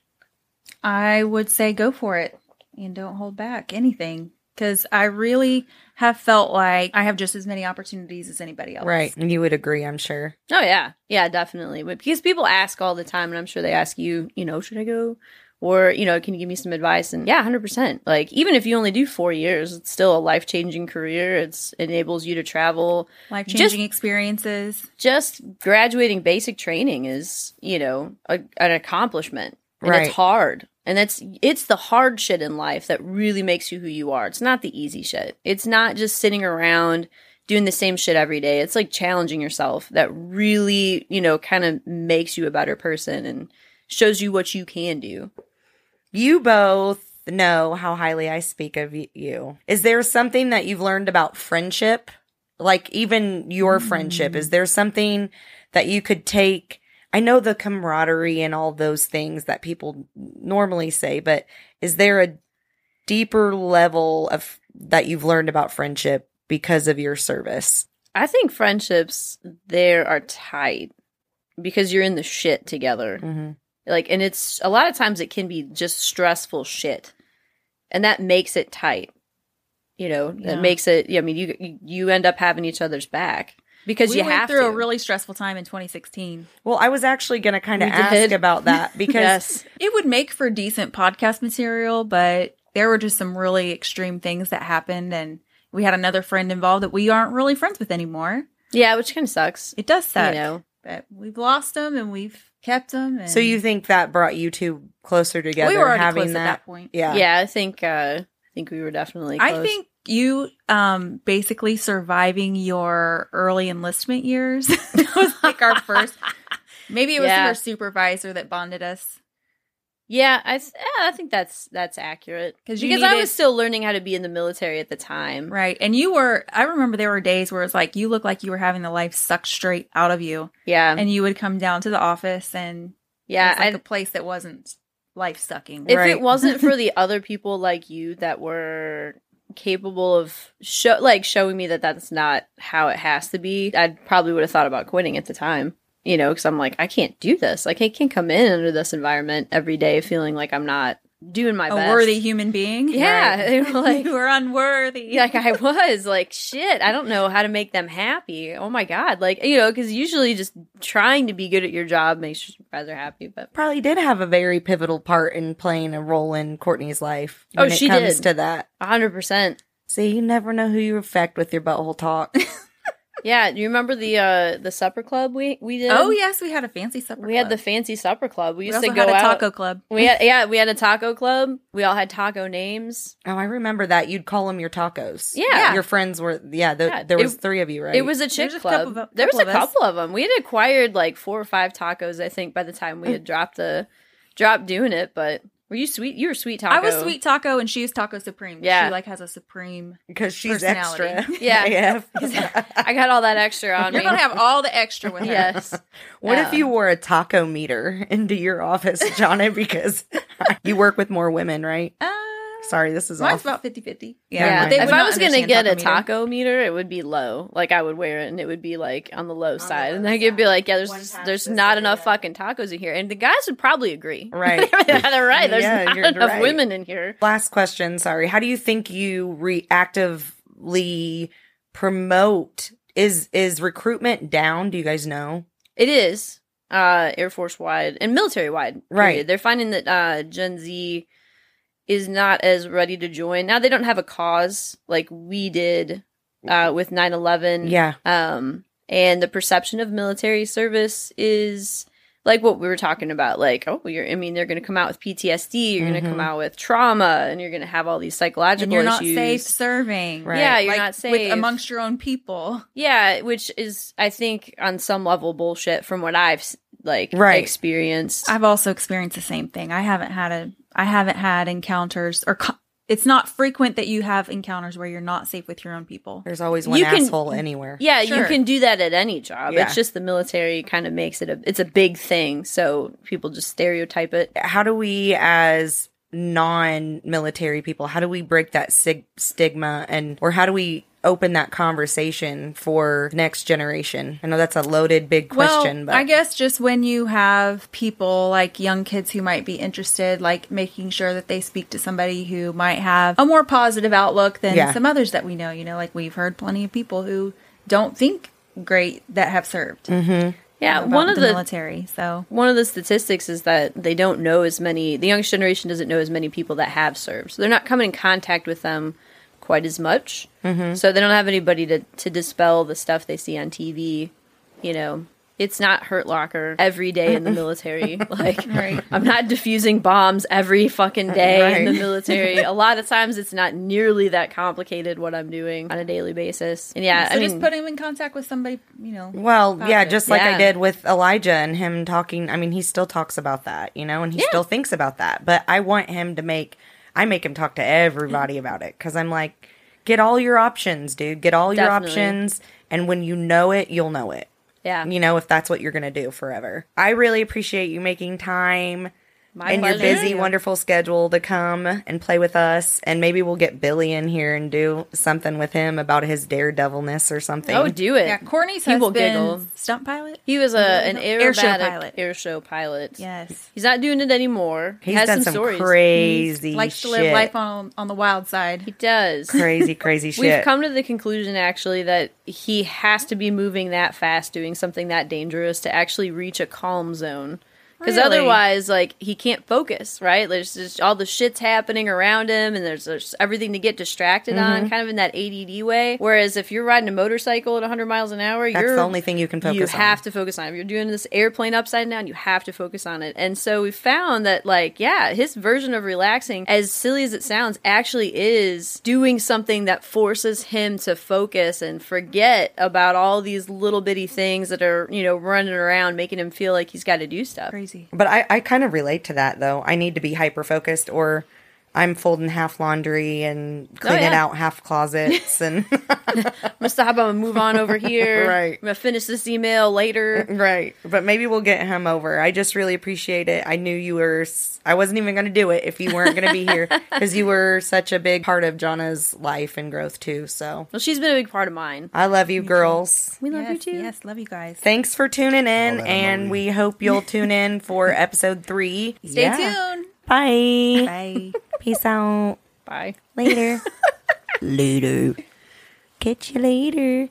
I would say go for it and don't hold back anything because I really have felt like I have just as many opportunities as anybody else. Right. And you would agree, I'm sure. Oh yeah, yeah, definitely. But because people ask all the time, and I'm sure they ask you, you know, should I go? Or, you know, can you give me some advice? And yeah, 100%. Like, even if you only do four years, it's still a life changing career. It's enables you to travel. Life changing experiences. Just graduating basic training is, you know, a, an accomplishment. And Right. it's hard. And that's, it's the hard shit in life that really makes you who you are. It's not the easy shit. It's not just sitting around doing the same shit every day. It's like challenging yourself that really, you know, kind of makes you a better person and shows you what you can do. You both know how highly I speak of you. Is there something that you've learned about friendship? Like even your friendship, is there something that you could take? I know the camaraderie and all those things that people normally say, but is there a deeper level of that you've learned about friendship because of your service? I think friendships there are tight because you're in the shit together. Mm-hmm. Like, and it's a lot of times it can be just stressful shit, and that makes it tight. You know, Yeah. it makes it. I mean, you you- you end up having each other's back because we you went have through to. a really stressful time in 2016. Well, I was actually going to kind of ask did. about that because yes, It would make for decent podcast material, but there were just some really extreme things that happened, and we had another friend involved that we aren't really friends with anymore. yeah, which kind of sucks. It does suck, You know, but we've lost them and we've kept them. And so you think that brought you two closer together we were already having close that, at that point. Yeah. yeah, I think uh I think we were definitely. I think you um basically surviving your early enlistment years was like our first. Maybe it was Yeah. our supervisor that bonded us. Yeah, I yeah, I think that's that's accurate 'Cause you because I was still learning how to be in the military at the time. Right. And you were, I remember there were days where it's like you looked like you were having the life sucked straight out of you. Yeah, And you would come down to the office and yeah. like I, a place that wasn't life sucking. if Right. it wasn't for the other people like you that were capable of show like showing me that that's not how it has to be, I probably would have thought about quitting at the time. You know, because I'm like, I can't do this. Like, I can't come in under this environment every day feeling like I'm not doing my a best. worthy human being. Yeah, Right. they were like- you were unworthy. like I was like shit. I don't know how to make them happy. Oh my god, like you know, because usually just trying to be good at your job makes your supervisor happy. But Probably did have a very pivotal part in playing a role in Courtney's life. Oh, when it she comes did. to that. hundred percent. See, you never know who you affect with your butthole talk. Yeah, do you remember the uh the supper club we we did? Oh yes, we had a fancy supper. we had the fancy supper club. We we used also to go had a out. taco club. We had yeah, we had a taco club. We all had taco names. oh, I remember that. You'd call them your tacos. Yeah. Your friends were, yeah, the, Yeah, there was it- three of you, right? It was a chick There's a club. couple of- there was a couple of couple of them. We had acquired like four or five tacos, I think, by the time we had dropped the dropped doing it. But were you sweet? You were sweet taco. I was sweet taco and she was taco supreme. Yeah. She like has a supreme. because she's personality. extra. Yeah. I got all that extra on You're me. gonna have all the extra with her. yes. What if Um, you wore a taco meter into your office, Jonna? Because you work with more women, right? Uh, Sorry, this is mine's off. about 50-50. Yeah, but they if I was gonna understand get a taco meter, it would be low. Like I would wear it, and it would be like on the low side, low and then it'd be like, yeah, there's there's not enough yeah. fucking tacos in here, and the guys would probably agree. Right. they're right. There's Yeah, not enough right. women in here. Last question. Sorry. How do you think you reactively promote? Is is recruitment down? Do you guys know? It is uh Air Force wide and military wide. Right. They're finding that uh Gen Z is not as ready to join. Now they don't have a cause like we did uh with 9/11. Yeah. Um and the perception of military service is like what we were talking about like oh you're I mean they're going to come out with PTSD, you're going to come out with trauma and you're going to have all these psychological And you're not issues. safe serving. Right. Yeah, you're Like, not safe with amongst your own people. Yeah, which is I think on some level bullshit from what I've like Right. experienced. I've also experienced the same thing. I haven't had a I haven't had encounters or co- it's not frequent that you have encounters where you're not safe with your own people. There's always one You can- asshole anywhere. yeah, you can do that at any job. Yeah. It's just the military kind of makes it a it's a big thing, so people just stereotype it. How do we, as non-military people, how do we break that sig- stigma and, or how do we open that conversation for next generation? I know that's a loaded, big question, well, but I guess just when you have people like young kids who might be interested, like making sure that they speak to somebody who might have a more positive outlook than Yeah. some others that we know. You know, like we've heard plenty of people who don't think great that have served. Mm-hmm. Yeah, about one of the, the military. So one of the statistics is that they don't know as many the youngest generation doesn't know as many people that have served. So they're not coming in contact with them quite as much. Mm-hmm. So they don't have anybody to to dispel the stuff they see on TV, you know. It's not Hurt Locker every day in the military. Like Right. I'm not diffusing bombs every fucking day in the military. A lot of times it's not nearly that complicated what I'm doing on a daily basis. And yeah, so I just mean, put him in contact with somebody, you know. Well, yeah, positive. just like I did with Elijah and him talking. I mean, he still talks about that, you know, and he Yeah. still thinks about that. But I want him to make, I make him talk to everybody about it because I'm like, get all your options, dude. Get all your Definitely. options. And when you know it, you'll know it, yeah. you know, if that's what you're going to do forever. I really appreciate you making time My and your busy, wonderful schedule to come and play with us. And maybe we'll get Billy in here and do something with him about his daredevilness or something. Oh, do it. Yeah, Courtney's He will husband, giggle. stunt pilot. He was a an Air show pilot. air show pilot. Yes, He's not doing it anymore. He He's has done some, some, stories. crazy likes to shit. live life on on the wild side. He does. crazy, crazy shit. We've come to the conclusion actually that he has to be moving that fast, doing something that dangerous to actually reach a calm zone. Because Really? otherwise, like he can't focus, right? There's just all the shit's happening around him, and there's, there's everything to get distracted Mm-hmm. on, kind of in that ADD way. Whereas if you're riding a motorcycle at 100 miles an hour, That's you're the only thing you can focus on you on. have to focus on. If you're doing this airplane upside down, you have to focus on it. And so we found that, like, yeah, his version of relaxing, as silly as it sounds, actually is doing something that forces him to focus and forget about all these little bitty things that are, you know, running around, making him feel like he's got to do stuff. Crazy. But I, I kind of relate to that though. I need to be hyper focused or I'm folding half laundry and oh, cleaning Oh, yeah. out half closets and I'm gonna stop. I'm gonna move on over here. Right. I'm gonna finish this email later. right. But maybe we'll get him over. I just really appreciate it. I knew you were I wasn't even going to do it if you weren't going to be here cuz you were such a big part of Jonna's life and growth too. So, Well, she's been a big part of mine. I love you girls. We love yes, you too. Yes, love you guys. Thanks for tuning in that and we hope you'll tune in for episode 3. Stay Yeah. tuned. Bye. Bye. Peace out. Bye. Later. later. Catch you later.